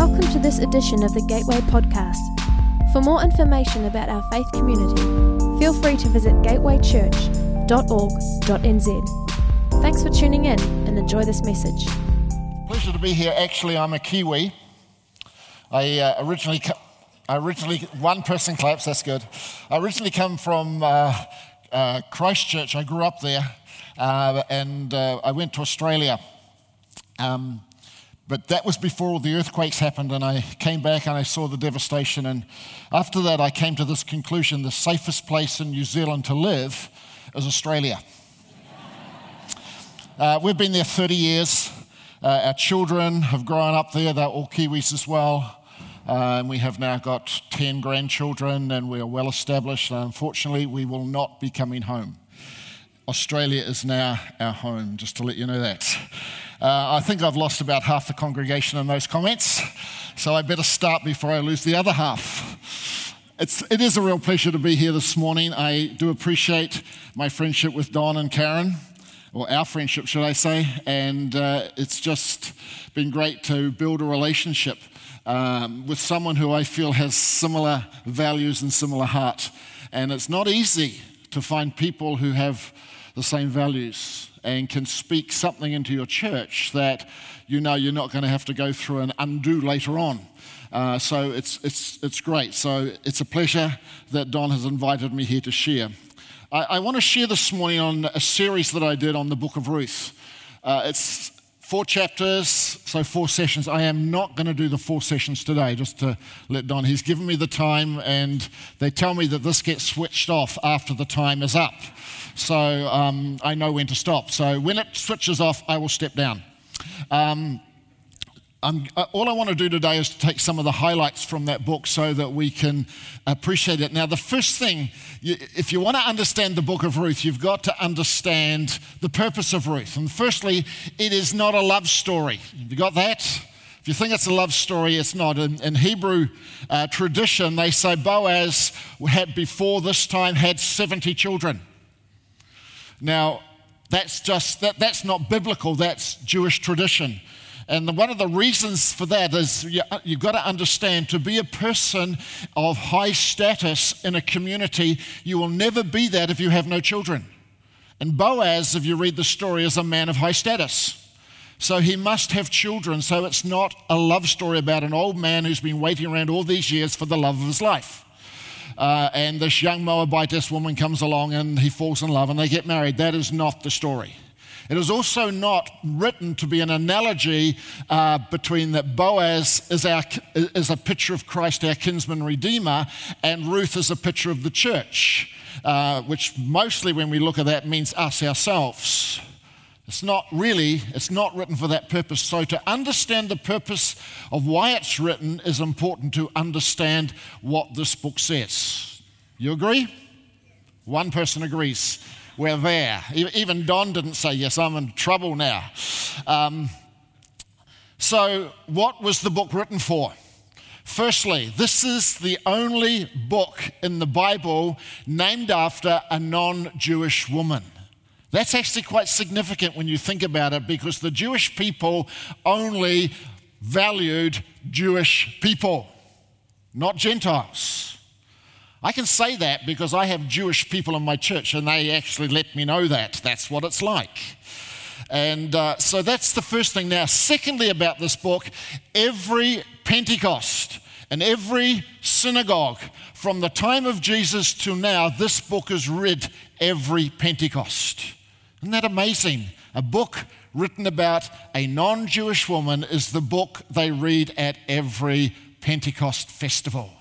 Welcome to this edition of the Gateway Podcast. For more information about our faith community, feel free to visit gatewaychurch.org.nz. Thanks for tuning in and enjoy this message. Pleasure to be here. Actually, I'm a Kiwi. I uh, originally, I originally one person claps. That's good. I originally come from uh, uh, Christchurch. I grew up there, uh, and uh, I went to Australia. Um, but that was before all the earthquakes happened, and I came back and I saw the devastation. And after that, I came to this conclusion the safest place in New Zealand to live is Australia. uh, we've been there 30 years. Uh, our children have grown up there, they're all Kiwis as well. Uh, and we have now got 10 grandchildren, and we are well established. And unfortunately, we will not be coming home. Australia is now our home, just to let you know that. Uh, I think I've lost about half the congregation in those comments, so I better start before I lose the other half. It's, it is a real pleasure to be here this morning. I do appreciate my friendship with Don and Karen, or our friendship, should I say, and uh, it's just been great to build a relationship um, with someone who I feel has similar values and similar heart. And it's not easy to find people who have the same values and can speak something into your church that you know you're not going to have to go through and undo later on. Uh, so it's, it's, it's great. So it's a pleasure that Don has invited me here to share. I, I want to share this morning on a series that I did on the book of Ruth. Uh, it's four chapters, so four sessions. I am not going to do the four sessions today, just to let Don. He's given me the time, and they tell me that this gets switched off after the time is up so um, I know when to stop. So when it switches off, I will step down. Um, uh, all I want to do today is to take some of the highlights from that book so that we can appreciate it. Now, the first thing, if you want to understand the book of Ruth, you've got to understand the purpose of Ruth. And firstly, it is not a love story. Have you got that? If you think it's a love story, it's not. In, in Hebrew uh, tradition, they say Boaz had before this time had 70 children. Now, that's just that, that's not biblical, that's Jewish tradition. And one of the reasons for that is you, you've got to understand to be a person of high status in a community, you will never be that if you have no children. And Boaz, if you read the story, is a man of high status. So he must have children. So it's not a love story about an old man who's been waiting around all these years for the love of his life uh, and this young Moabitess woman comes along and he falls in love and they get married. That is not the story. It is also not written to be an analogy uh, between that Boaz is, our, is a picture of Christ, our kinsman redeemer, and Ruth is a picture of the church, uh, which mostly, when we look at that, means us ourselves. It's not really, it's not written for that purpose. So, to understand the purpose of why it's written is important to understand what this book says. You agree? One person agrees. We're there. Even Don didn't say, Yes, I'm in trouble now. Um, so, what was the book written for? Firstly, this is the only book in the Bible named after a non Jewish woman. That's actually quite significant when you think about it because the Jewish people only valued Jewish people, not Gentiles. I can say that because I have Jewish people in my church and they actually let me know that. That's what it's like. And uh, so that's the first thing. Now, secondly, about this book, every Pentecost and every synagogue from the time of Jesus till now, this book is read every Pentecost. Isn't that amazing? A book written about a non Jewish woman is the book they read at every Pentecost festival.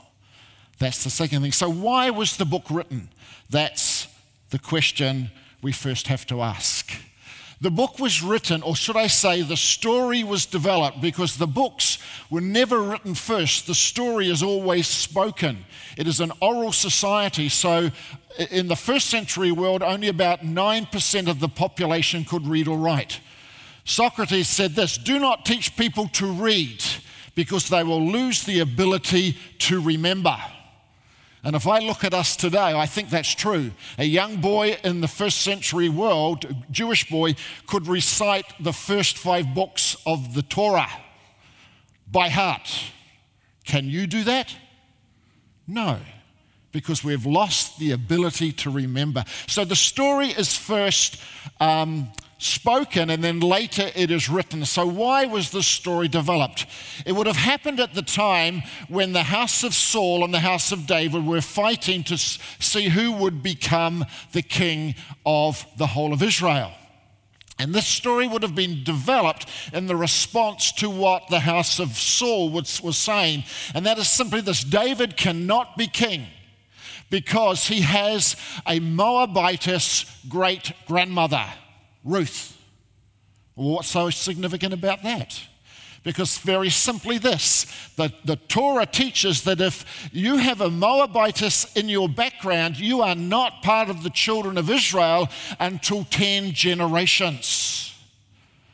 That's the second thing. So, why was the book written? That's the question we first have to ask. The book was written, or should I say, the story was developed because the books were never written first. The story is always spoken. It is an oral society, so in the first century world, only about 9% of the population could read or write. Socrates said this do not teach people to read because they will lose the ability to remember. And if I look at us today, I think that's true. A young boy in the first century world, a Jewish boy, could recite the first five books of the Torah. by heart. Can you do that? No, because we've lost the ability to remember. So the story is first um, spoken and then later it is written. So, why was this story developed? It would have happened at the time when the house of Saul and the house of David were fighting to see who would become the king of the whole of Israel. And this story would have been developed in the response to what the house of Saul was, was saying. And that is simply this David cannot be king because he has a Moabitess great grandmother, Ruth. Well, what's so significant about that? Because very simply this the, the Torah teaches that if you have a Moabitess in your background, you are not part of the children of Israel until 10 generations.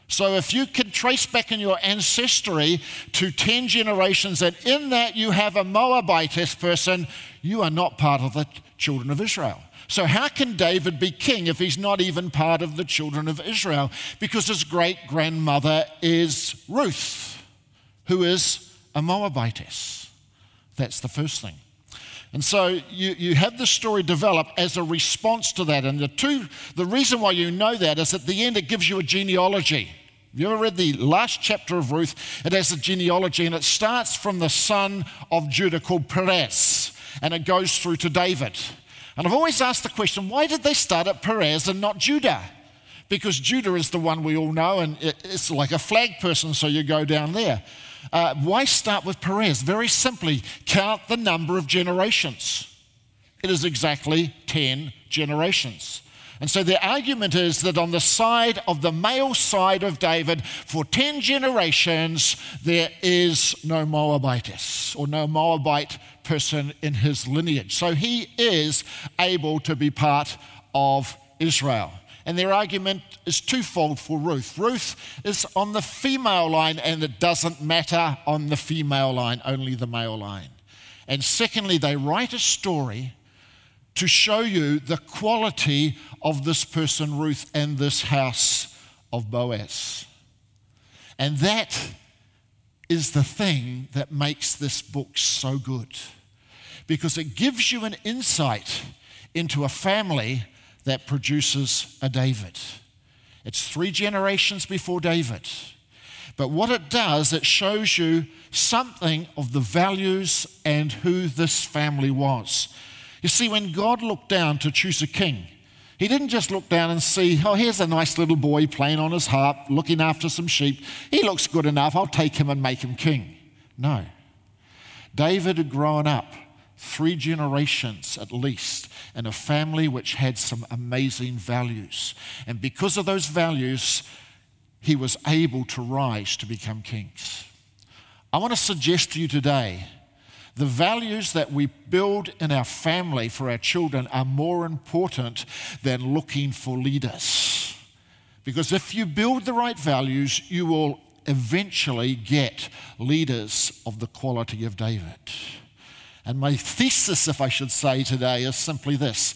So, if you can trace back in your ancestry to 10 generations, and in that you have a Moabitess person, you are not part of the children of Israel. So, how can David be king if he's not even part of the children of Israel? Because his great grandmother is Ruth, who is a Moabitess. That's the first thing. And so you, you have the story develop as a response to that. And the, two, the reason why you know that is at the end it gives you a genealogy. Have you ever read the last chapter of Ruth? It has a genealogy and it starts from the son of Judah called Perez and it goes through to David. And I've always asked the question why did they start at Perez and not Judah? Because Judah is the one we all know and it's like a flag person, so you go down there. Uh, why start with Perez? Very simply, count the number of generations. It is exactly 10 generations. And so the argument is that on the side of the male side of David, for 10 generations, there is no Moabitess or no Moabite person in his lineage. So he is able to be part of Israel. And their argument is twofold for Ruth. Ruth is on the female line, and it doesn't matter on the female line, only the male line. And secondly, they write a story to show you the quality of this person, Ruth, and this house of Boaz. And that is the thing that makes this book so good because it gives you an insight into a family that produces a David. It's three generations before David. But what it does, it shows you something of the values and who this family was. You see, when God looked down to choose a king, he didn't just look down and see, oh, here's a nice little boy playing on his harp, looking after some sheep. He looks good enough. I'll take him and make him king. No. David had grown up three generations at least in a family which had some amazing values. And because of those values, he was able to rise to become kings. I want to suggest to you today the values that we build in our family for our children are more important than looking for leaders. Because if you build the right values, you will eventually get leaders of the quality of David. And my thesis, if I should say today, is simply this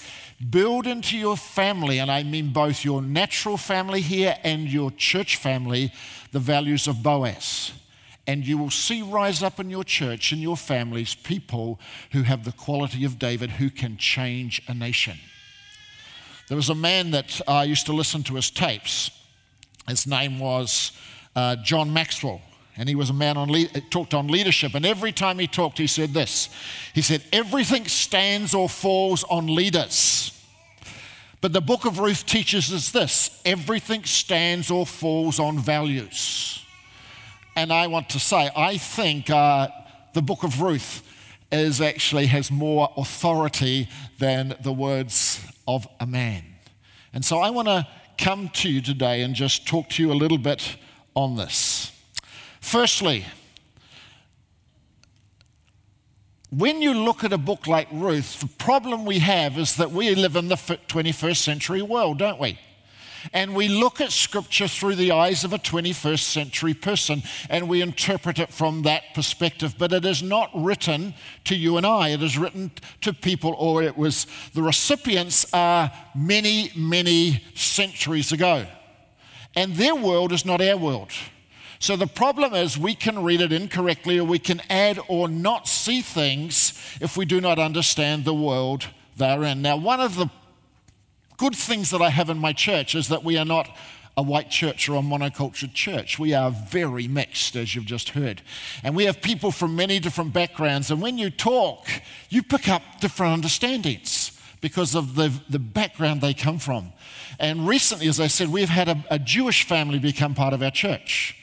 build into your family, and I mean both your natural family here and your church family, the values of Boaz and you will see rise up in your church and your families people who have the quality of David who can change a nation. There was a man that I used to listen to his tapes. His name was uh, John Maxwell. And he was a man on le- talked on leadership. And every time he talked, he said this. He said, Everything stands or falls on leaders. But the book of Ruth teaches us this everything stands or falls on values. And I want to say, I think uh, the book of Ruth is actually has more authority than the words of a man. And so I want to come to you today and just talk to you a little bit on this. Firstly, when you look at a book like Ruth, the problem we have is that we live in the 21st century world, don't we? And we look at Scripture through the eyes of a 21st century person and we interpret it from that perspective. But it is not written to you and I, it is written to people, or it was the recipients are many, many centuries ago. And their world is not our world. So the problem is we can read it incorrectly or we can add or not see things if we do not understand the world they're in. Now, one of the good things that I have in my church is that we are not a white church or a monocultured church. We are very mixed, as you've just heard. And we have people from many different backgrounds. And when you talk, you pick up different understandings because of the, the background they come from. And recently, as I said, we've had a, a Jewish family become part of our church.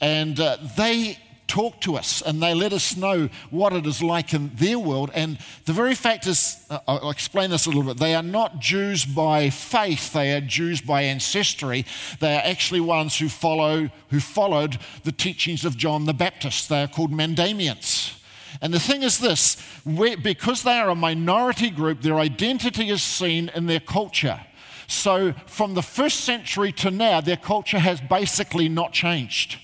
And uh, they talk to us and they let us know what it is like in their world. And the very fact is, uh, I'll explain this a little bit. They are not Jews by faith, they are Jews by ancestry. They are actually ones who follow who followed the teachings of John the Baptist. They are called Mandaeans. And the thing is this because they are a minority group, their identity is seen in their culture. So, from the first century to now, their culture has basically not changed.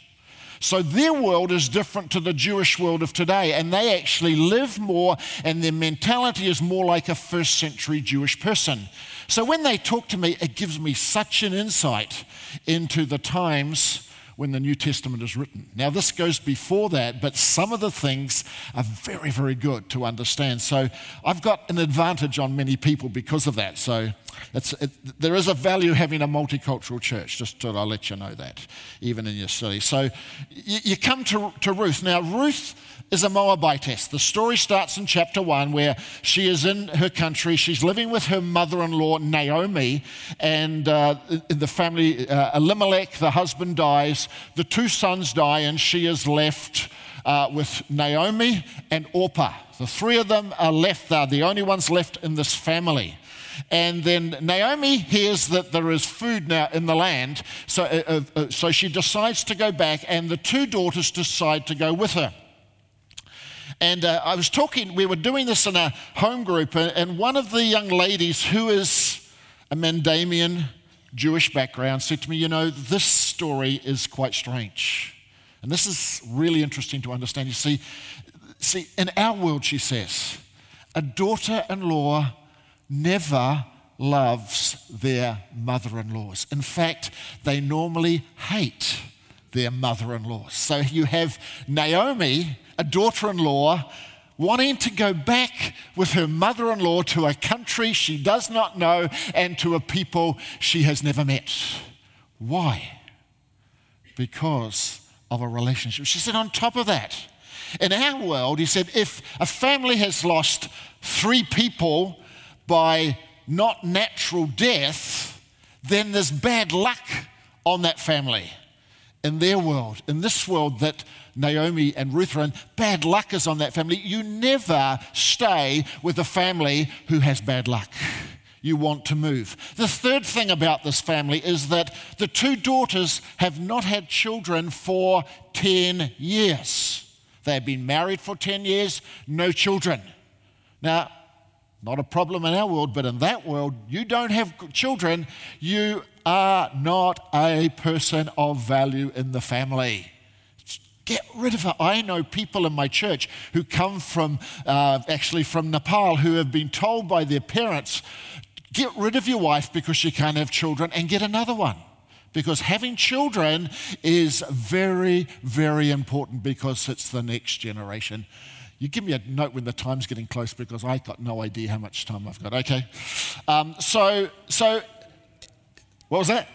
So their world is different to the Jewish world of today, and they actually live more, and their mentality is more like a first century Jewish person. So when they talk to me, it gives me such an insight into the times when the New Testament is written. Now, this goes before that, but some of the things are very, very good to understand. So, I've got an advantage on many people because of that. So, it, there is a value having a multicultural church, just to I'll let you know that, even in your city. So, you, you come to, to Ruth. Now, Ruth is a Moabitess. The story starts in chapter 1 where she is in her country. She's living with her mother in law, Naomi, and uh, in the family, uh, Elimelech, the husband, dies. The two sons die, and she is left uh, with Naomi and Orpah. The three of them are left there, the only ones left in this family. And then Naomi hears that there is food now in the land, so, uh, uh so she decides to go back, and the two daughters decide to go with her. And uh, I was talking, we were doing this in a home group, and one of the young ladies who is a Mandaean Jewish background said to me, You know, this story is quite strange. And this is really interesting to understand. You see, see in our world, she says, a daughter in law never loves their mother in laws. In fact, they normally hate their mother in laws. So you have Naomi a daughter in law wanting to go back with her mother in law to a country she does not know and to a people she has never met. Why? Because of a relationship. She said, on top of that, in our world, he said, if a family has lost three people by not natural death, then there's bad luck on that family. In their world, in this world that Naomi and Ruth are in, bad luck is on that family. You never stay with a family who has bad luck. You want to move. The third thing about this family is that the two daughters have not had children for 10 years. They have been married for 10 years, no children. Now, not a problem in our world, but in that world, you don't have children, you are not a person of value in the family. Get rid of her. I know people in my church who come from, uh, actually from Nepal, who have been told by their parents, get rid of your wife because she can't have children and get another one. Because having children is very, very important because it's the next generation. You give me a note when the time's getting close because I've got no idea how much time I've got. Okay. Um, so, so, what was that?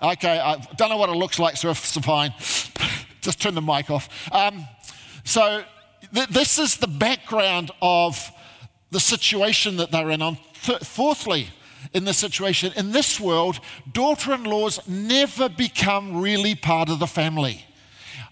Okay, I don't know what it looks like, so it's fine. Just turn the mic off. Um, so, th- this is the background of the situation that they're in. On th- fourthly, in this situation, in this world, daughter in laws never become really part of the family.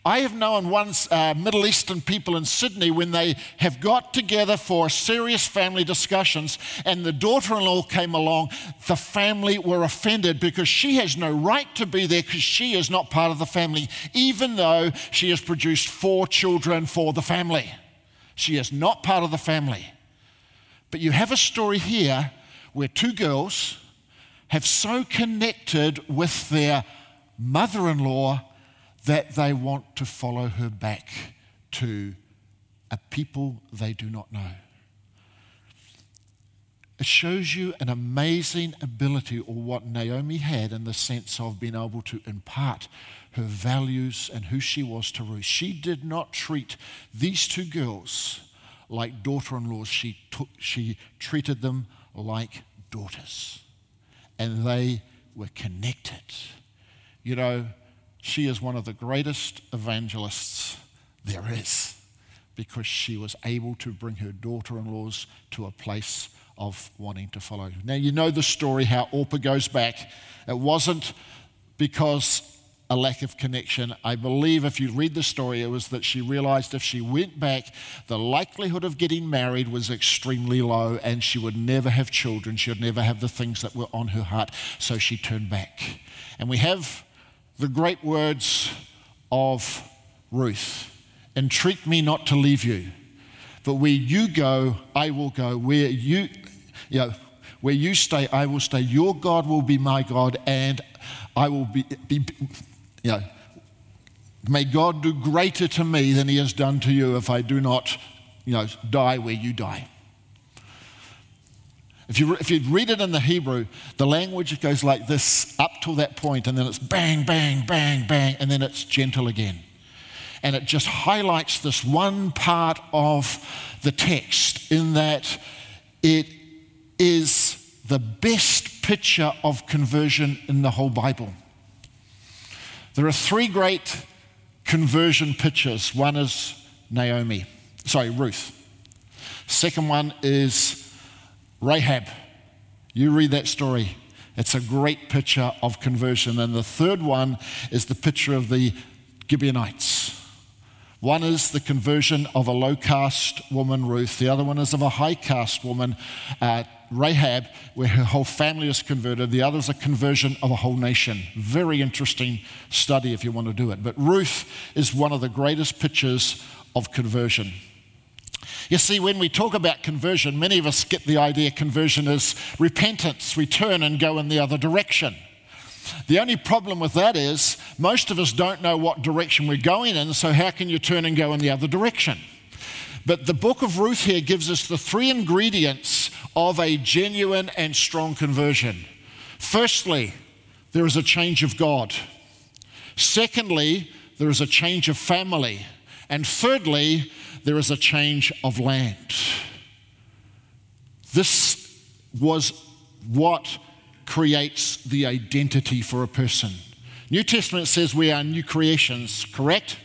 I have known once uh, Middle Eastern people in Sydney when they have got together for serious family discussions and the daughter in law came along, the family were offended because she has no right to be there because she is not part of the family, even though she has produced four children for the family. She is not part of the family. But you have a story here where two girls have so connected with their mother in law that they want to follow her back to a people they do not know. it shows you an amazing ability, or what Naomi had in the sense of being able to impart her values and who she was to Ruth. She did not treat these two girls like daughter in laws, she, she treated them like daughters. And they were connected. You know, she is one of the greatest evangelists there is because she was able to bring her daughter in laws to a place of wanting to follow. Now, you know the story how Orpah goes back. It wasn't because a lack of connection. I believe if you read the story, it was that she realized if she went back, the likelihood of getting married was extremely low and she would never have children. She would never have the things that were on her heart. So she turned back. And we have the great words of Ruth Entreat me not to leave you, but where you go, I will go. Where you, you know, where you stay, I will stay. Your God will be my God, and I will be, be you know, may God do greater to me than he has done to you if I do not, you know, die where you die. If you, if you read it in the Hebrew, the language goes like this up till that point, and then it's bang, bang, bang, bang, and then it's gentle again. And it just highlights this one part of the text in that it is the best picture of conversion in the whole Bible. There are three great conversion pictures. One is Naomi, sorry, Ruth. Second one is Rahab. You read that story. It's a great picture of conversion. And the third one is the picture of the Gibeonites. One is the conversion of a low caste woman, Ruth. The other one is of a high caste woman, uh, Rahab, where her whole family is converted. The other is a conversion of a whole nation. Very interesting study if you want to do it. But Ruth is one of the greatest pictures of conversion. You see, when we talk about conversion, many of us get the idea conversion is repentance. We turn and go in the other direction. The only problem with that is most of us don't know what direction we're going in, so how can you turn and go in the other direction? But the book of Ruth here gives us the three ingredients of a genuine and strong conversion. Firstly, there is a change of God. Secondly, there is a change of family. And thirdly, there is a change of land. This was what creates the identity for a person. New Testament says we are new creations, correct?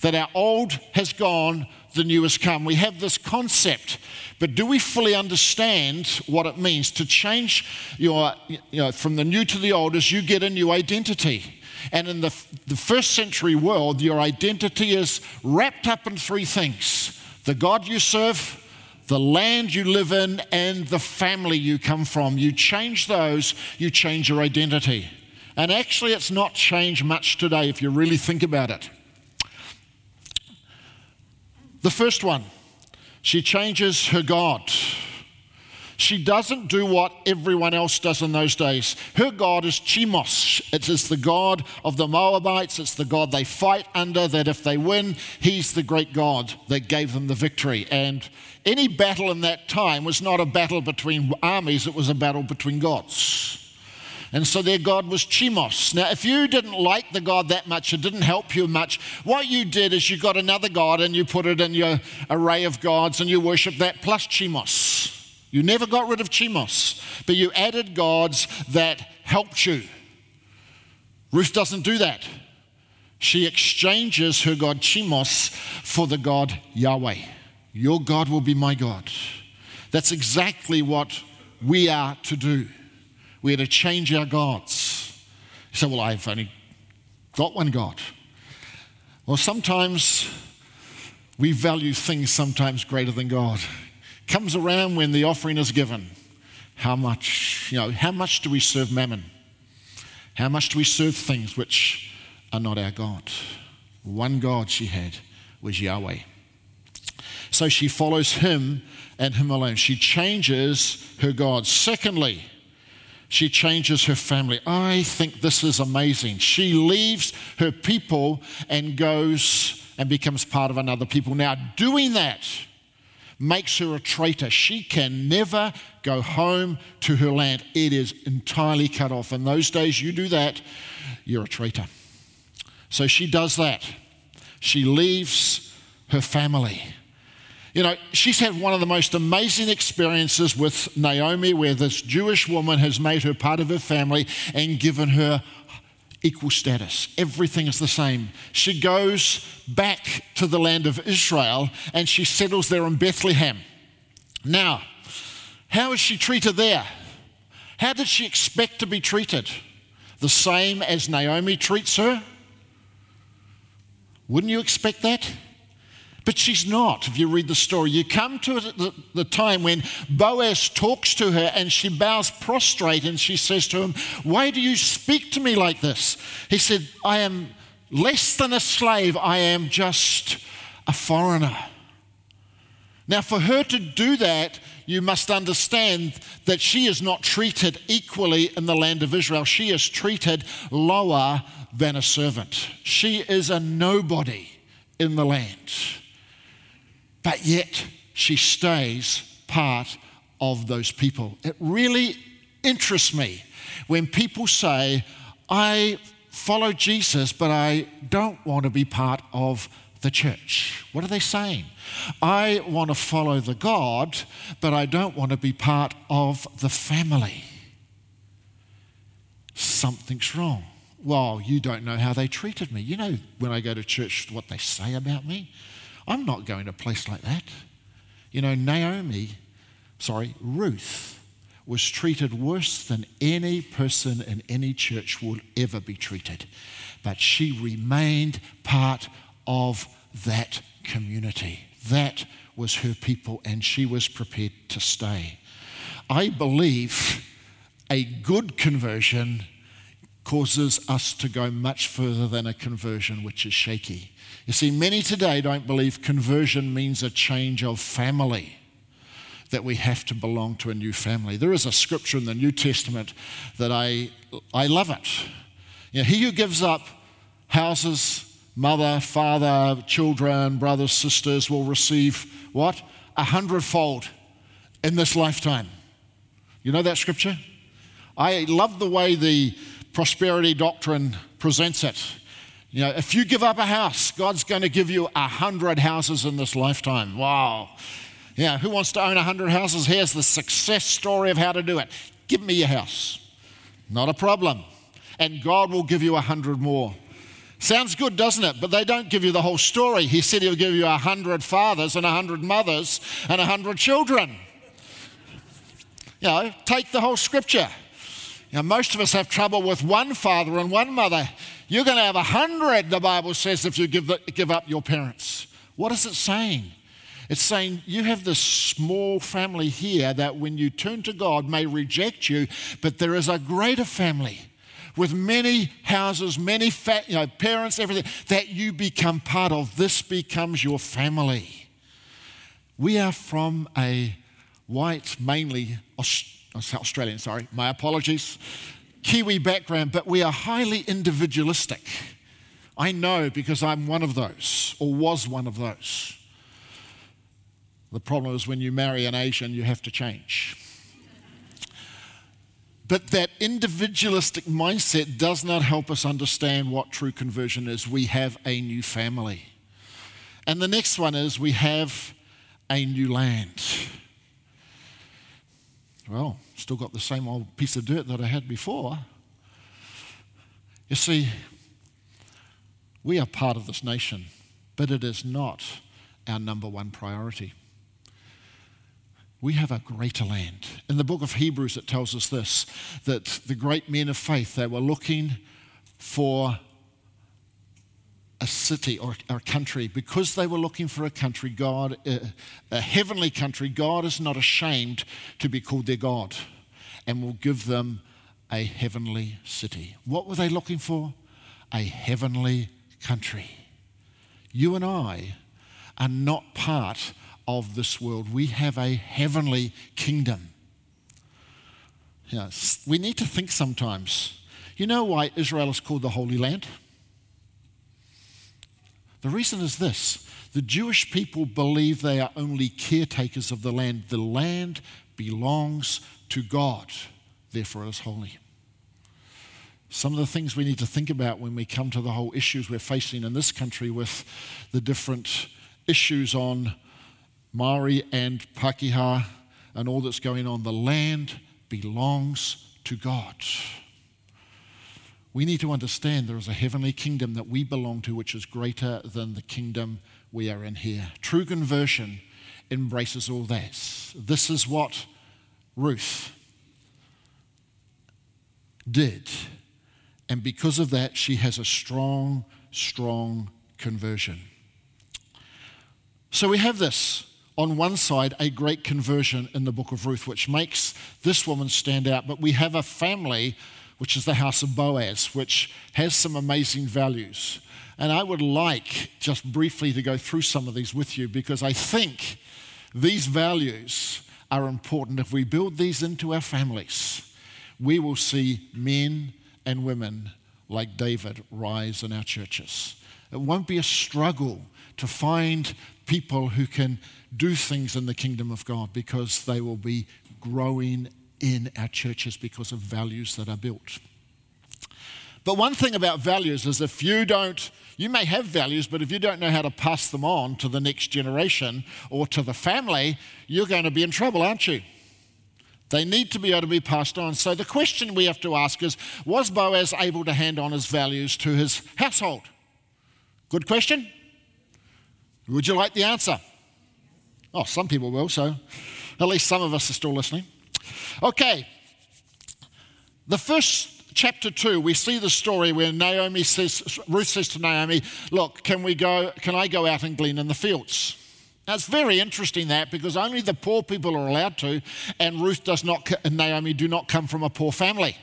That our old has gone, the new has come. We have this concept, but do we fully understand what it means to change your, you know, from the new to the old as you get a new identity? And in the, the first century world, your identity is wrapped up in three things the God you serve, the land you live in, and the family you come from. You change those, you change your identity. And actually, it's not changed much today if you really think about it. The first one, she changes her God. She doesn't do what everyone else does in those days. Her God is Chemosh. It is the God of the Moabites. It's the God they fight under, that if they win, he's the great God that gave them the victory. And any battle in that time was not a battle between armies, it was a battle between gods. And so their God was Chemosh. Now, if you didn't like the God that much, it didn't help you much, what you did is you got another God and you put it in your array of gods and you worship that plus Chemosh. You never got rid of Chemosh, but you added gods that helped you. Ruth doesn't do that. She exchanges her God Chemosh for the God Yahweh. Your God will be my God. That's exactly what we are to do. We are to change our gods. You say, Well, I've only got one God. Well, sometimes we value things sometimes greater than God. Comes around when the offering is given. How much, you know, how much do we serve mammon? How much do we serve things which are not our God? One God she had was Yahweh. So she follows him and him alone. She changes her God. Secondly, she changes her family. I think this is amazing. She leaves her people and goes and becomes part of another people. Now, doing that makes her a traitor. She can never go home to her land. It is entirely cut off. In those days, you do that, you're a traitor. So she does that. She leaves her family. You know, she's had one of the most amazing experiences with Naomi, where this Jewish woman has made her part of her family and given her equal status. Everything is the same. She goes back to the land of Israel and she settles there in Bethlehem. Now, how is she treated there? How did she expect to be treated? The same as Naomi treats her? Wouldn't you expect that? But she's not, if you read the story. You come to it the, the, time when Boaz talks to her and she bows prostrate and she says to him, Why do you speak to me like this? He said, I am less than a slave, I am just a foreigner. Now, for her to do that, you must understand that she is not treated equally in the land of Israel. She is treated lower than a servant. She is a nobody in the land but yet she stays part of those people. It really interests me when people say, I follow Jesus, but I don't want to be part of the church. What are they saying? I want to follow the God, but I don't want to be part of the family. Something's wrong. Well, you don't know how they treated me. You know, when I go to church, what they say about me. I'm not going to a place like that. You know, Naomi, sorry, Ruth was treated worse than any person in any church will ever be treated. But she remained part of that community. That was her people, and she was prepared to stay. I believe a good conversion causes us to go much further than a conversion which is shaky. You see, many today don't believe conversion means a change of family, that we have to belong to a new family. There is a scripture in the New Testament that I, I love it. You know, he who gives up houses, mother, father, children, brothers, sisters will receive what? A hundredfold in this lifetime. You know that scripture? I love the way the prosperity doctrine presents it. You know, if you give up a house, God's going to give you a hundred houses in this lifetime. Wow. Yeah, who wants to own a hundred houses? Here's the success story of how to do it. Give me your house. Not a problem. And God will give you a hundred more. Sounds good, doesn't it? But they don't give you the whole story. He said he'll give you a hundred fathers and a hundred mothers and a hundred children. You know, take the whole scripture. You know, most of us have trouble with one father and one mother. You're going to have a hundred, the Bible says, if you give, the, give up your parents. What is it saying? It's saying you have this small family here that when you turn to God may reject you, but there is a greater family with many houses, many fa- you know, parents, everything that you become part of. This becomes your family. We are from a white, mainly Australian, sorry, my apologies, Kiwi background, but we are highly individualistic. I know because I'm one of those, or was one of those. The problem is when you marry an Asian, you have to change. But that individualistic mindset does not help us understand what true conversion is. We have a new family. And the next one is we have a new land. Well, still got the same old piece of dirt that I had before. You see, we are part of this nation, but it is not our number one priority. We have a greater land. In the book of Hebrews, it tells us this that the great men of faith, they were looking for a city or a country, because they were looking for a country, God, uh, a heavenly country, God is not ashamed to be called their God and will give them a heavenly city. What were they looking for? A heavenly country. You and I are not part of this world. We have a heavenly kingdom. Yes, we need to think sometimes. You know why Israel is called the Holy Land? The reason is this The Jewish people believe they are only caretakers of the land. The land belongs to God, therefore, it is holy. Some of the things we need to think about when we come to the whole issues we're facing in this country with the different issues on Maori and Pakeha and all that's going on. The land belongs to God. We need to understand there is a heavenly kingdom that we belong to, which is greater than the kingdom we are in here. True conversion embraces all this. This is what Ruth did. And because of that, she has a strong, strong conversion. So we have this on one side, a great conversion in the book of Ruth, which makes this woman stand out. But we have a family, which is the house of Boaz, which has some amazing values. And I would like just briefly to go through some of these with you because I think these values are important. If we build these into our families, we will see men and women like David rise in our churches. It won't be a struggle to find people who can do things in the kingdom of God because they will be growing in our churches because of values that are built. But one thing about values is if you don't, you may have values, but if you don't know how to pass them on to the next generation or to the family, you're going to be in trouble, aren't you? They need to be able to be passed on. So the question we have to ask is Was Boaz able to hand on his values to his household? Good question. Would you like the answer? Oh, some people will, so at least some of us are still listening. Okay. The first chapter 2, we see the story where Naomi says, Ruth says to Naomi, Look, can we go, can I go out and glean in the fields? Now, it's very interesting that because only the poor people are allowed to, and Ruth does not, and Naomi do not come from a poor family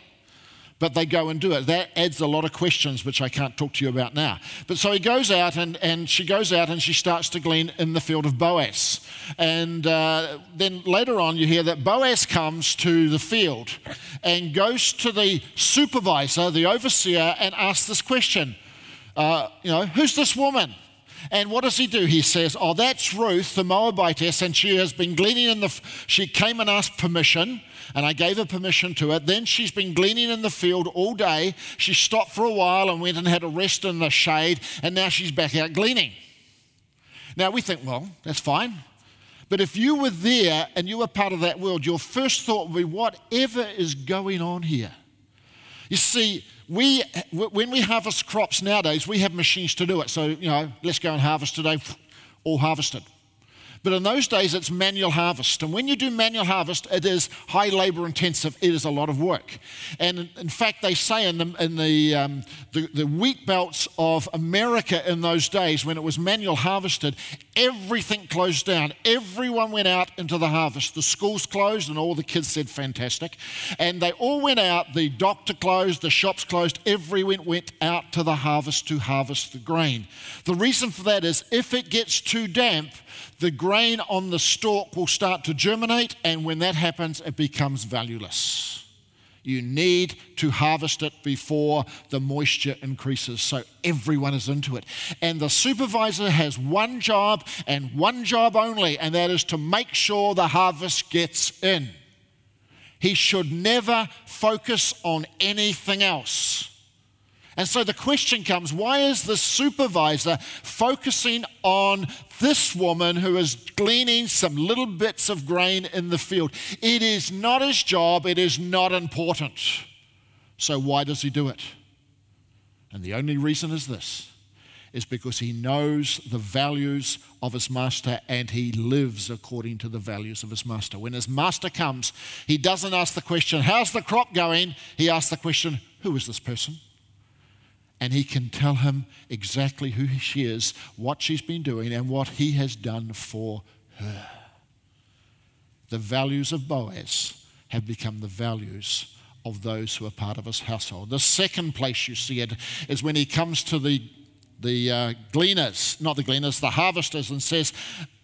but they go and do it. That adds a lot of questions, which I can't talk to you about now. But so he goes out, and, and she goes out and she starts to glean in the field of Boaz. And uh, then later on, you hear that Boaz comes to the field and goes to the supervisor, the overseer, and asks this question uh, You know, who's this woman? And what does he do? He says, Oh, that's Ruth, the Moabitess, and she has been gleaning in the. She came and asked permission and I gave her permission to it. Then she's been gleaning in the field all day. She stopped for a while and went and had a rest in the shade, and now she's back out gleaning. Now we think, well, that's fine. But if you were there and you were part of that world, your first thought would be, whatever is going on here? You see, we, when we harvest crops nowadays, we have machines to do it. So, you know, let's go and harvest today, all harvested. But in those days, it's manual harvest. And when you do manual harvest, it is high labor intensive. It is a lot of work. And in fact, they say in the, in the, um, the, the wheat belts of America in those days, when it was manual harvested, everything closed down. Everyone went out into the harvest. The schools closed, and all the kids said, fantastic. And they all went out. The doctor closed, the shops closed. Everyone went out to the harvest to harvest the grain. The reason for that is if it gets too damp, the grain on the stalk will start to germinate, and when that happens, it becomes valueless. You need to harvest it before the moisture increases. So everyone is into it. And the supervisor has one job and one job only, and that is to make sure the harvest gets in. He should never focus on anything else. And so the question comes why is the supervisor focusing on this woman who is gleaning some little bits of grain in the field? It is not his job, it is not important. So why does he do it? And the only reason is this is because he knows the values of his master and he lives according to the values of his master. When his master comes, he doesn't ask the question, How's the crop going? He asks the question, Who is this person? And he can tell him exactly who she is, what she's been doing, and what he has done for her. The values of Boaz have become the values of those who are part of his household. The second place you see it is when he comes to the the uh, gleaners, not the gleaners, the harvesters, and says,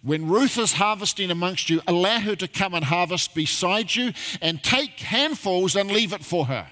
When Ruth is harvesting amongst you, allow her to come and harvest beside you and take handfuls and leave it for her.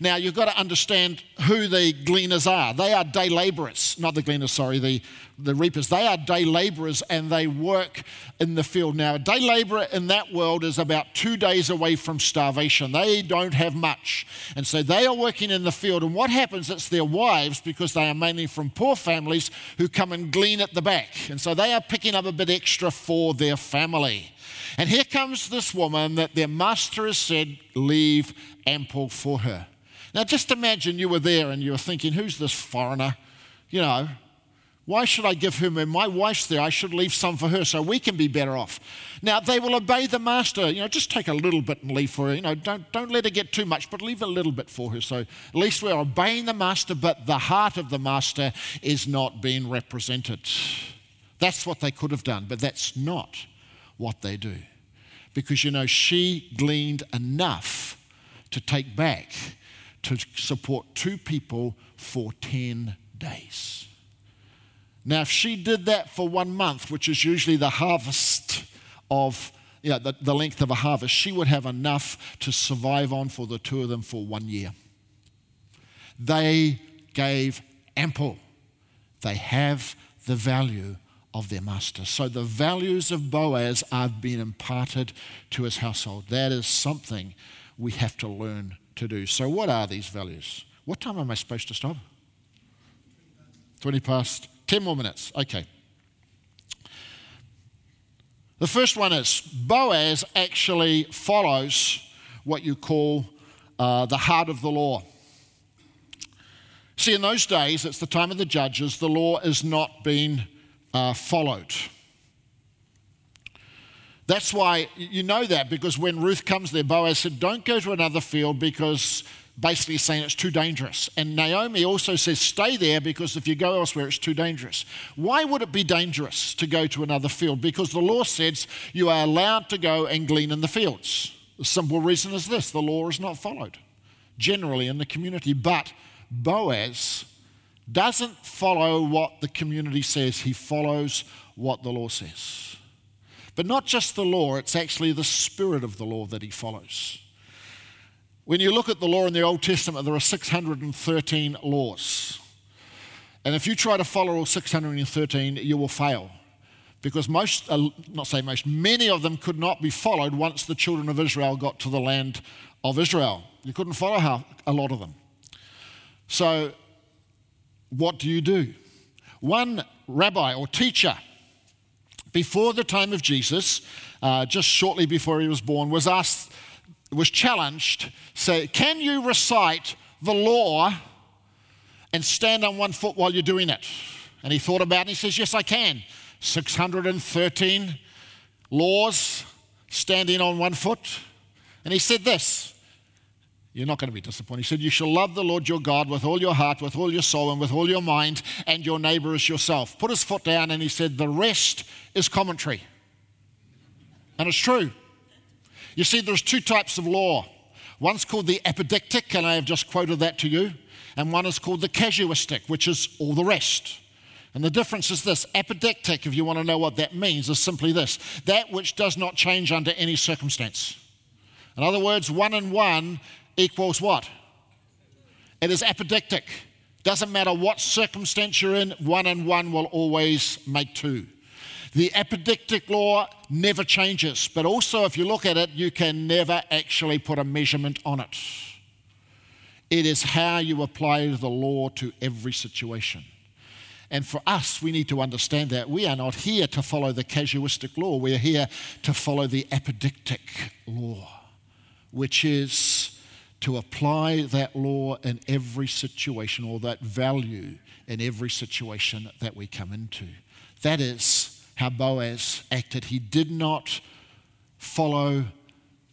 Now, you've got to understand who the gleaners are. They are day laborers, not the gleaners, sorry, the, the reapers. They are day laborers and they work in the field. Now, a day laborer in that world is about two days away from starvation. They don't have much. And so they are working in the field. And what happens? It's their wives, because they are mainly from poor families, who come and glean at the back. And so they are picking up a bit extra for their family. And here comes this woman that their master has said, leave ample for her. Now, just imagine you were there and you were thinking, who's this foreigner? You know, why should I give her? My wife's there. I should leave some for her so we can be better off. Now, they will obey the master. You know, just take a little bit and leave for her. You know, don't, don't let her get too much, but leave a little bit for her. So at least we're obeying the master, but the heart of the master is not being represented. That's what they could have done, but that's not what they do. Because, you know, she gleaned enough to take back to support two people for 10 days. Now, if she did that for one month, which is usually the harvest of, the, the length of a harvest, she would have enough to survive on for the two of them for one year. They gave ample. They have the value of their master. So the values of Boaz are being imparted to his household. That is something we have to learn to do. So, what are these values? What time am I supposed to stop? 20 past. 10 more minutes. Okay. The first one is Boaz actually follows what you call uh, the heart of the law. See, in those days, it's the time of the judges, the law is not being uh, followed. That's why you know that because when Ruth comes there, Boaz said, Don't go to another field because basically saying it's too dangerous. And Naomi also says, Stay there because if you go elsewhere, it's too dangerous. Why would it be dangerous to go to another field? Because the law says you are allowed to go and glean in the fields. The simple reason is this the law is not followed generally in the community. But Boaz doesn't follow what the community says, he follows what the law says. But not just the law, it's actually the spirit of the law that he follows. When you look at the law in the Old Testament, there are 613 laws. And if you try to follow all 613, you will fail. Because most, uh, not say most, many of them could not be followed once the children of Israel got to the land of Israel. You couldn't follow a lot of them. So, what do you do? One rabbi or teacher before the time of Jesus, uh, just shortly before he was born, was asked, was challenged, say, can you recite the law and stand on one foot while you're doing it? And he thought about it and he says, yes, I can. 613 laws standing on one foot. And he said this you're not going to be disappointed. He said, You shall love the Lord your God with all your heart, with all your soul, and with all your mind, and your neighbor as yourself. Put his foot down and he said, The rest is commentary. And it's true. You see, there's two types of law. One's called the apodictic, and I have just quoted that to you, and one is called the casuistic, which is all the rest. And the difference is this apodictic, if you want to know what that means, is simply this that which does not change under any circumstance. In other words, one and one equals what? It is apodictic. Doesn't matter what circumstance you're in, one and one will always make two. The apodictic law never changes, but also if you look at it, you can never actually put a measurement on it. It is how you apply the law to every situation. And for us, we need to understand that we are not here to follow the casuistic law, we are here to follow the apodictic law, which is to apply that law in every situation or that value in every situation that we come into. That is how Boaz acted. He did not follow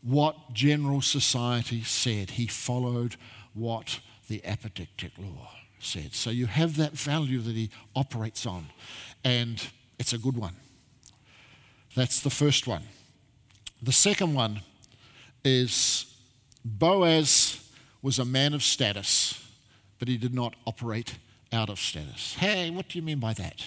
what general society said, he followed what the apodictic law said. So you have that value that he operates on, and it's a good one. That's the first one. The second one is Boaz was a man of status, but he did not operate out of status. Hey, what do you mean by that?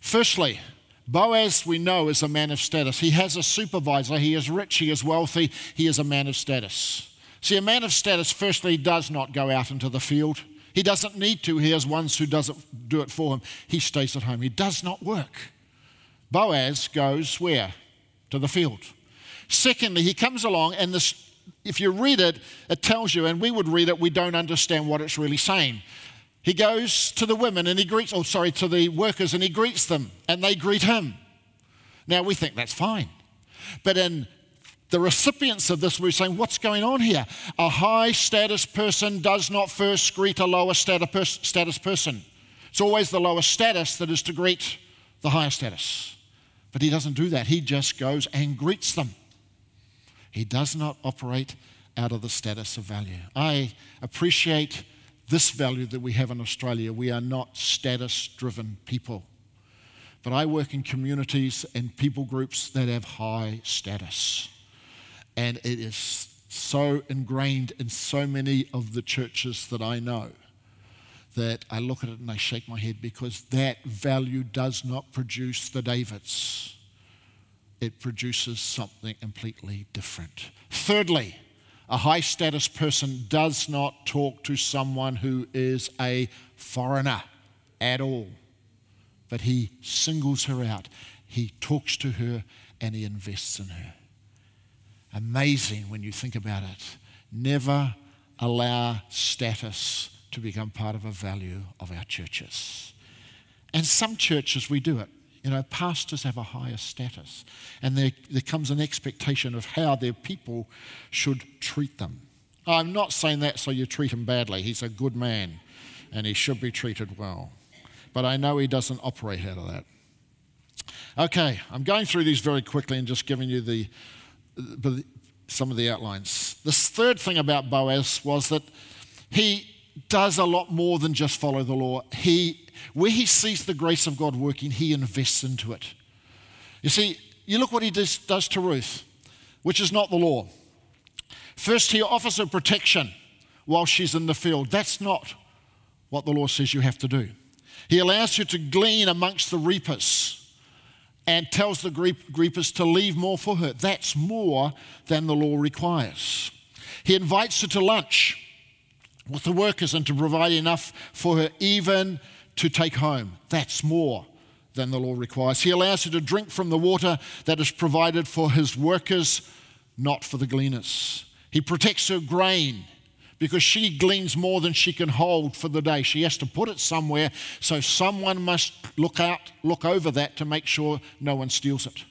Firstly, Boaz, we know, is a man of status. He has a supervisor. He is rich. He is wealthy. He is a man of status. See, a man of status, firstly, does not go out into the field. He doesn't need to. He has ones who doesn't do it for him. He stays at home. He does not work. Boaz goes where? To the field. Secondly, he comes along, and this, if you read it, it tells you, and we would read it, we don't understand what it's really saying. He goes to the women and he greets, oh, sorry, to the workers and he greets them, and they greet him. Now, we think that's fine. But in the recipients of this we're saying, What's going on here? A high status person does not first greet a lower status person. It's always the lower status that is to greet the higher status. But he doesn't do that. He just goes and greets them. He does not operate out of the status of value. I appreciate this value that we have in Australia. We are not status driven people. But I work in communities and people groups that have high status. And it is so ingrained in so many of the churches that I know that I look at it and I shake my head because that value does not produce the Davids. It produces something completely different. Thirdly, a high status person does not talk to someone who is a foreigner at all, but he singles her out. He talks to her and he invests in her. Amazing when you think about it. Never allow status to become part of a value of our churches. And some churches, we do it. You know, pastors have a higher status, and there, there comes an expectation of how their people should treat them. I'm not saying that so you treat him badly. He's a good man, and he should be treated well. But I know he doesn't operate out of that. Okay, I'm going through these very quickly and just giving you the, some of the outlines. The third thing about Boaz was that he does a lot more than just follow the law. He, where he sees the grace of God working, he invests into it. You see, you look what he does, does to Ruth, which is not the law. First, he offers her protection while she's in the field. That's not what the law says you have to do. He allows her to glean amongst the reapers and tells the reapers to leave more for her. That's more than the law requires. He invites her to lunch with the workers and to provide enough for her even to take home. That's more than the law requires. He allows her to drink from the water that is provided for his workers, not for the gleaners. He protects her grain because she gleans more than she can hold for the day. She has to put it somewhere, so someone must look out, look over that to make sure no one steals it.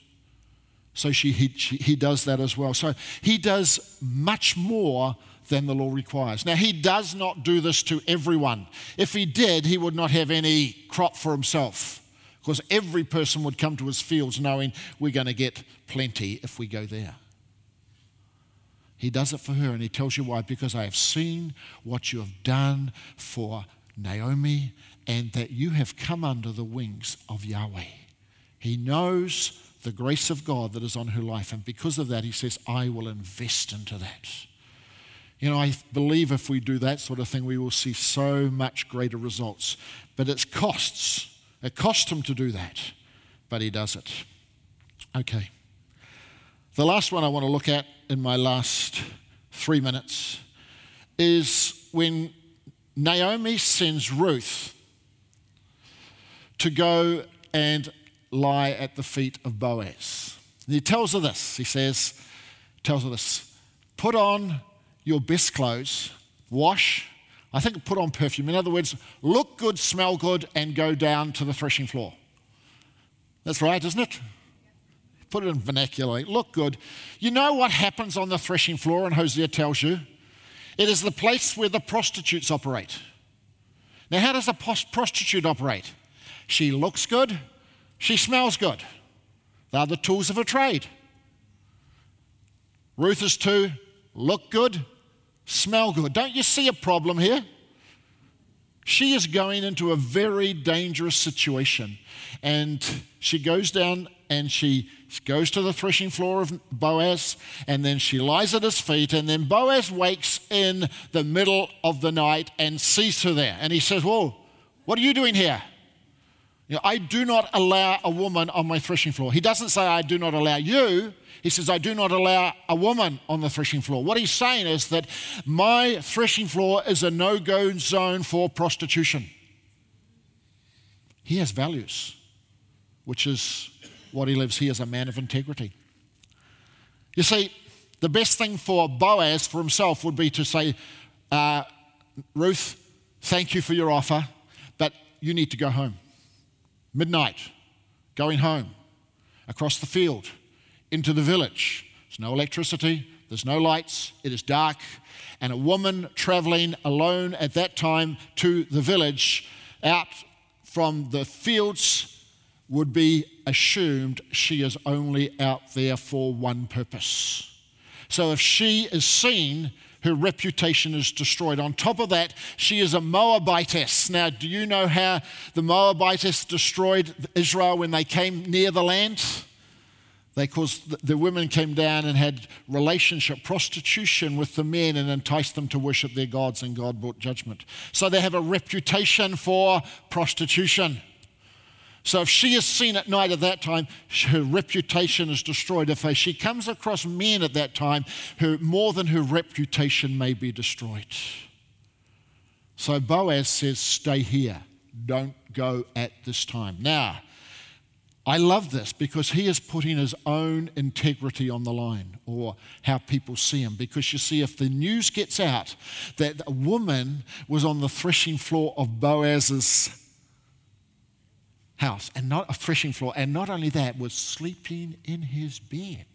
So she, he, she, he does that as well. So he does much more than the law requires. Now, he does not do this to everyone. If he did, he would not have any crop for himself because every person would come to his fields knowing we're going to get plenty if we go there. He does it for her, and he tells you why. Because I have seen what you have done for Naomi, and that you have come under the wings of Yahweh. He knows the grace of God that is on her life, and because of that, he says, I will invest into that. You know, I believe if we do that sort of thing, we will see so much greater results. But it costs. It costs him to do that, but he does it. Okay. The last one I want to look at in my last three minutes is when Naomi sends Ruth to go and lie at the feet of Boaz. And he tells her this. He says, tells her this, put on your best clothes, wash, I think put on perfume. In other words, look good, smell good, and go down to the threshing floor. That's right, isn't it? put it in vernacular, look good. You know what happens on the threshing floor, and Hosea tells you? It is the place where the prostitutes operate. Now, how does a prostitute operate? She looks good, she smells good. They are the tools of a trade. Ruth is to look good, smell good. Don't you see a problem here? She is going into a very dangerous situation. And she goes down and she goes to the threshing floor of Boaz, and then she lies at his feet. And then Boaz wakes in the middle of the night and sees her there. And he says, Whoa, what are you doing here? You know, I do not allow a woman on my threshing floor. He doesn't say, I do not allow you. He says, I do not allow a woman on the threshing floor. What he's saying is that my threshing floor is a no go zone for prostitution. He has values, which is what he lives. He is a man of integrity. You see, the best thing for Boaz for himself would be to say, uh, Ruth, thank you for your offer, but you need to go home. Midnight, going home, across the field into the village. There's no electricity, there's no lights, it is dark, and a woman traveling alone at that time to the village out from the fields would be assumed she is only out there for one purpose. So if she is seen, her reputation is destroyed. On top of that, she is a Moabitess. Now, do you know how the Moabitess destroyed Israel when they came near the land? They caused the women came down and had relationship, prostitution with the men and enticed them to worship their gods, and God brought judgment. So they have a reputation for prostitution. So if she is seen at night at that time, her reputation is destroyed. If she comes across men at that time, her, more than her reputation may be destroyed. So Boaz says, Stay here. Don't go at this time. Now, I love this because he is putting his own integrity on the line or how people see him. Because you see, if the news gets out that a woman was on the threshing floor of Boaz's house and not a threshing floor, and not only that, was sleeping in his bed.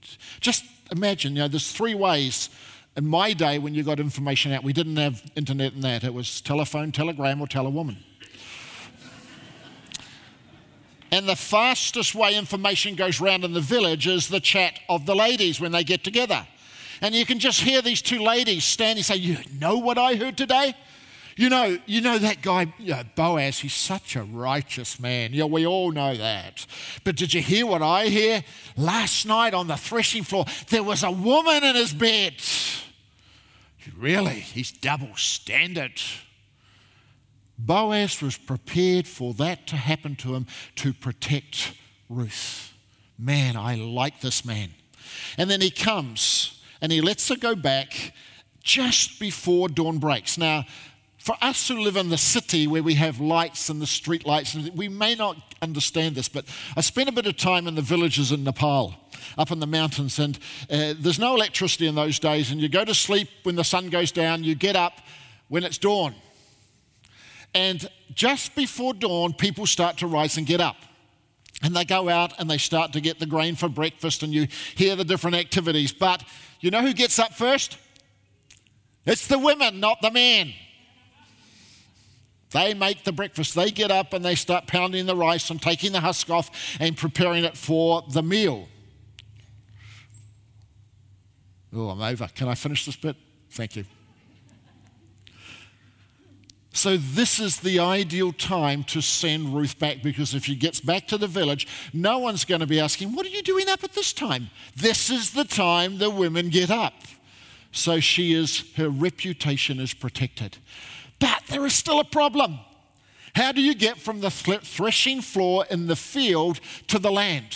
Just imagine, you know, there's three ways. In my day, when you got information out, we didn't have internet and that. It was telephone, telegram, or tell a woman. And the fastest way information goes round in the village is the chat of the ladies when they get together. And you can just hear these two ladies standing say, You know what I heard today? You know, you know that guy, you know, Boaz, he's such a righteous man. Yeah, we all know that. But did you hear what I hear? Last night on the threshing floor, there was a woman in his bed. Really? He's double standard. Boaz was prepared for that to happen to him to protect Ruth. Man, I like this man. And then he comes and he lets her go back just before dawn breaks. Now, for us who live in the city where we have lights and the street lights, we may not understand this, but I spent a bit of time in the villages in Nepal, up in the mountains, and uh, there's no electricity in those days. And you go to sleep when the sun goes down, you get up when it's dawn. And just before dawn, people start to rise and get up. And they go out and they start to get the grain for breakfast, and you hear the different activities. But you know who gets up first? It's the women, not the men. They make the breakfast. They get up and they start pounding the rice and taking the husk off and preparing it for the meal. Oh, I'm over. Can I finish this bit? Thank you. So, this is the ideal time to send Ruth back because if she gets back to the village, no one's going to be asking, What are you doing up at this time? This is the time the women get up. So, she is, her reputation is protected. But there is still a problem. How do you get from the threshing floor in the field to the land?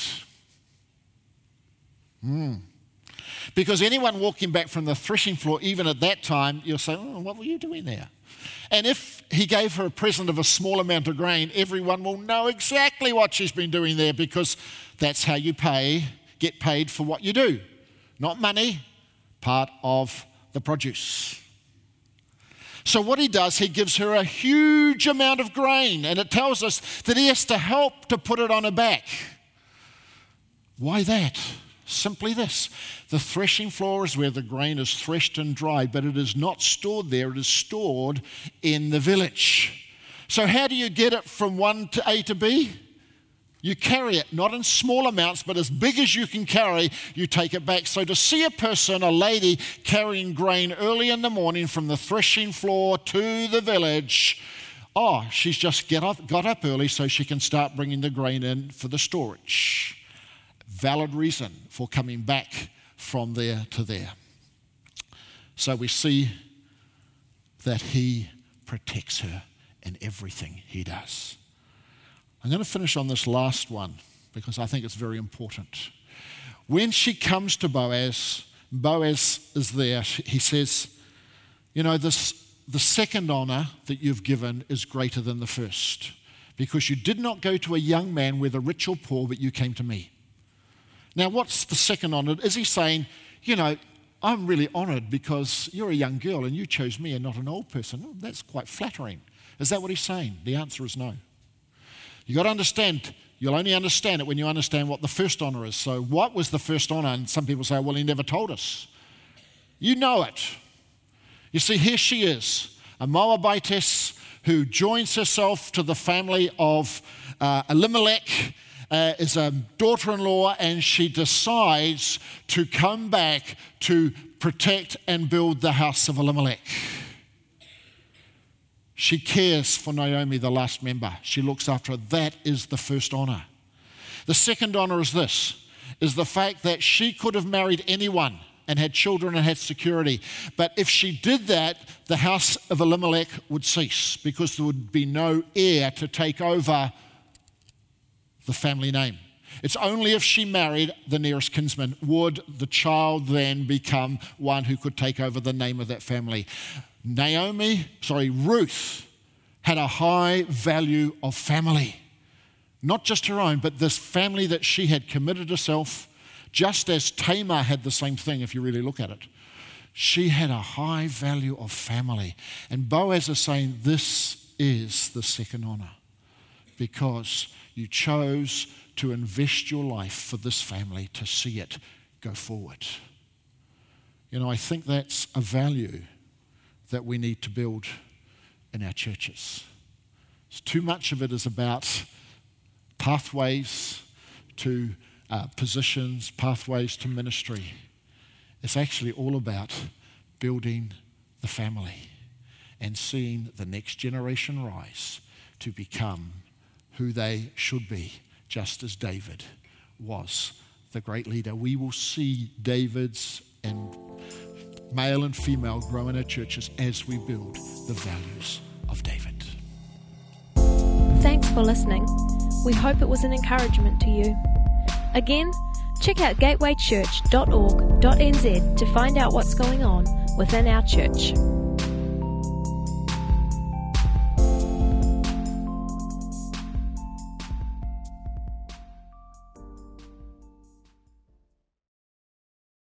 Hmm. Because anyone walking back from the threshing floor, even at that time, you'll say, oh, What were you doing there? And if he gave her a present of a small amount of grain, everyone will know exactly what she's been doing there because that's how you pay, get paid for what you do. Not money, part of the produce. So, what he does, he gives her a huge amount of grain, and it tells us that he has to help to put it on her back. Why that? Simply this the threshing floor is where the grain is threshed and dried, but it is not stored there, it is stored in the village. So, how do you get it from one to A to B? You carry it, not in small amounts, but as big as you can carry, you take it back. So, to see a person, a lady, carrying grain early in the morning from the threshing floor to the village, oh, she's just get up, got up early so she can start bringing the grain in for the storage valid reason for coming back from there to there. So we see that he protects her in everything he does. I'm going to finish on this last one because I think it's very important. When she comes to Boaz, Boaz is there. He says, You know, this, the second honor that you've given is greater than the first because you did not go to a young man, whether rich or poor, but you came to me. Now, what's the second honor? Is he saying, You know, I'm really honored because you're a young girl and you chose me and not an old person? Oh, that's quite flattering. Is that what he's saying? The answer is no. You've got to understand, you'll only understand it when you understand what the first honor is. So, what was the first honor? And some people say, well, he never told us. You know it. You see, here she is, a Moabitess who joins herself to the family of uh, Elimelech. Uh, is a daughter in law, and she decides to come back to protect and build the house of Elimelech. She cares for Naomi, the last member. She looks after her. That is the first honor. The second honor is this is the fact that she could have married anyone and had children and had security. But if she did that, the house of Elimelech would cease because there would be no heir to take over the family name. It's only if she married the nearest kinsman would the child then become one who could take over the name of that family. Naomi, sorry, Ruth had a high value of family. Not just her own, but this family that she had committed herself, just as Tamar had the same thing, if you really look at it. She had a high value of family. And Boaz is saying, This is the second honor because you chose to invest your life for this family to see it go forward. You know, I think that's a value that we need to build in our churches. So too much of it is about pathways to uh, positions, pathways to ministry. It's actually all about building the family and seeing the next generation rise to become who they should be, just as David was the great leader. We will see David's and male and female, grow in our churches as we build the values of David. Thanks for listening. We hope it was an encouragement to you. Again, check out gatewaychurch.org.nz to find out what's going on within our church.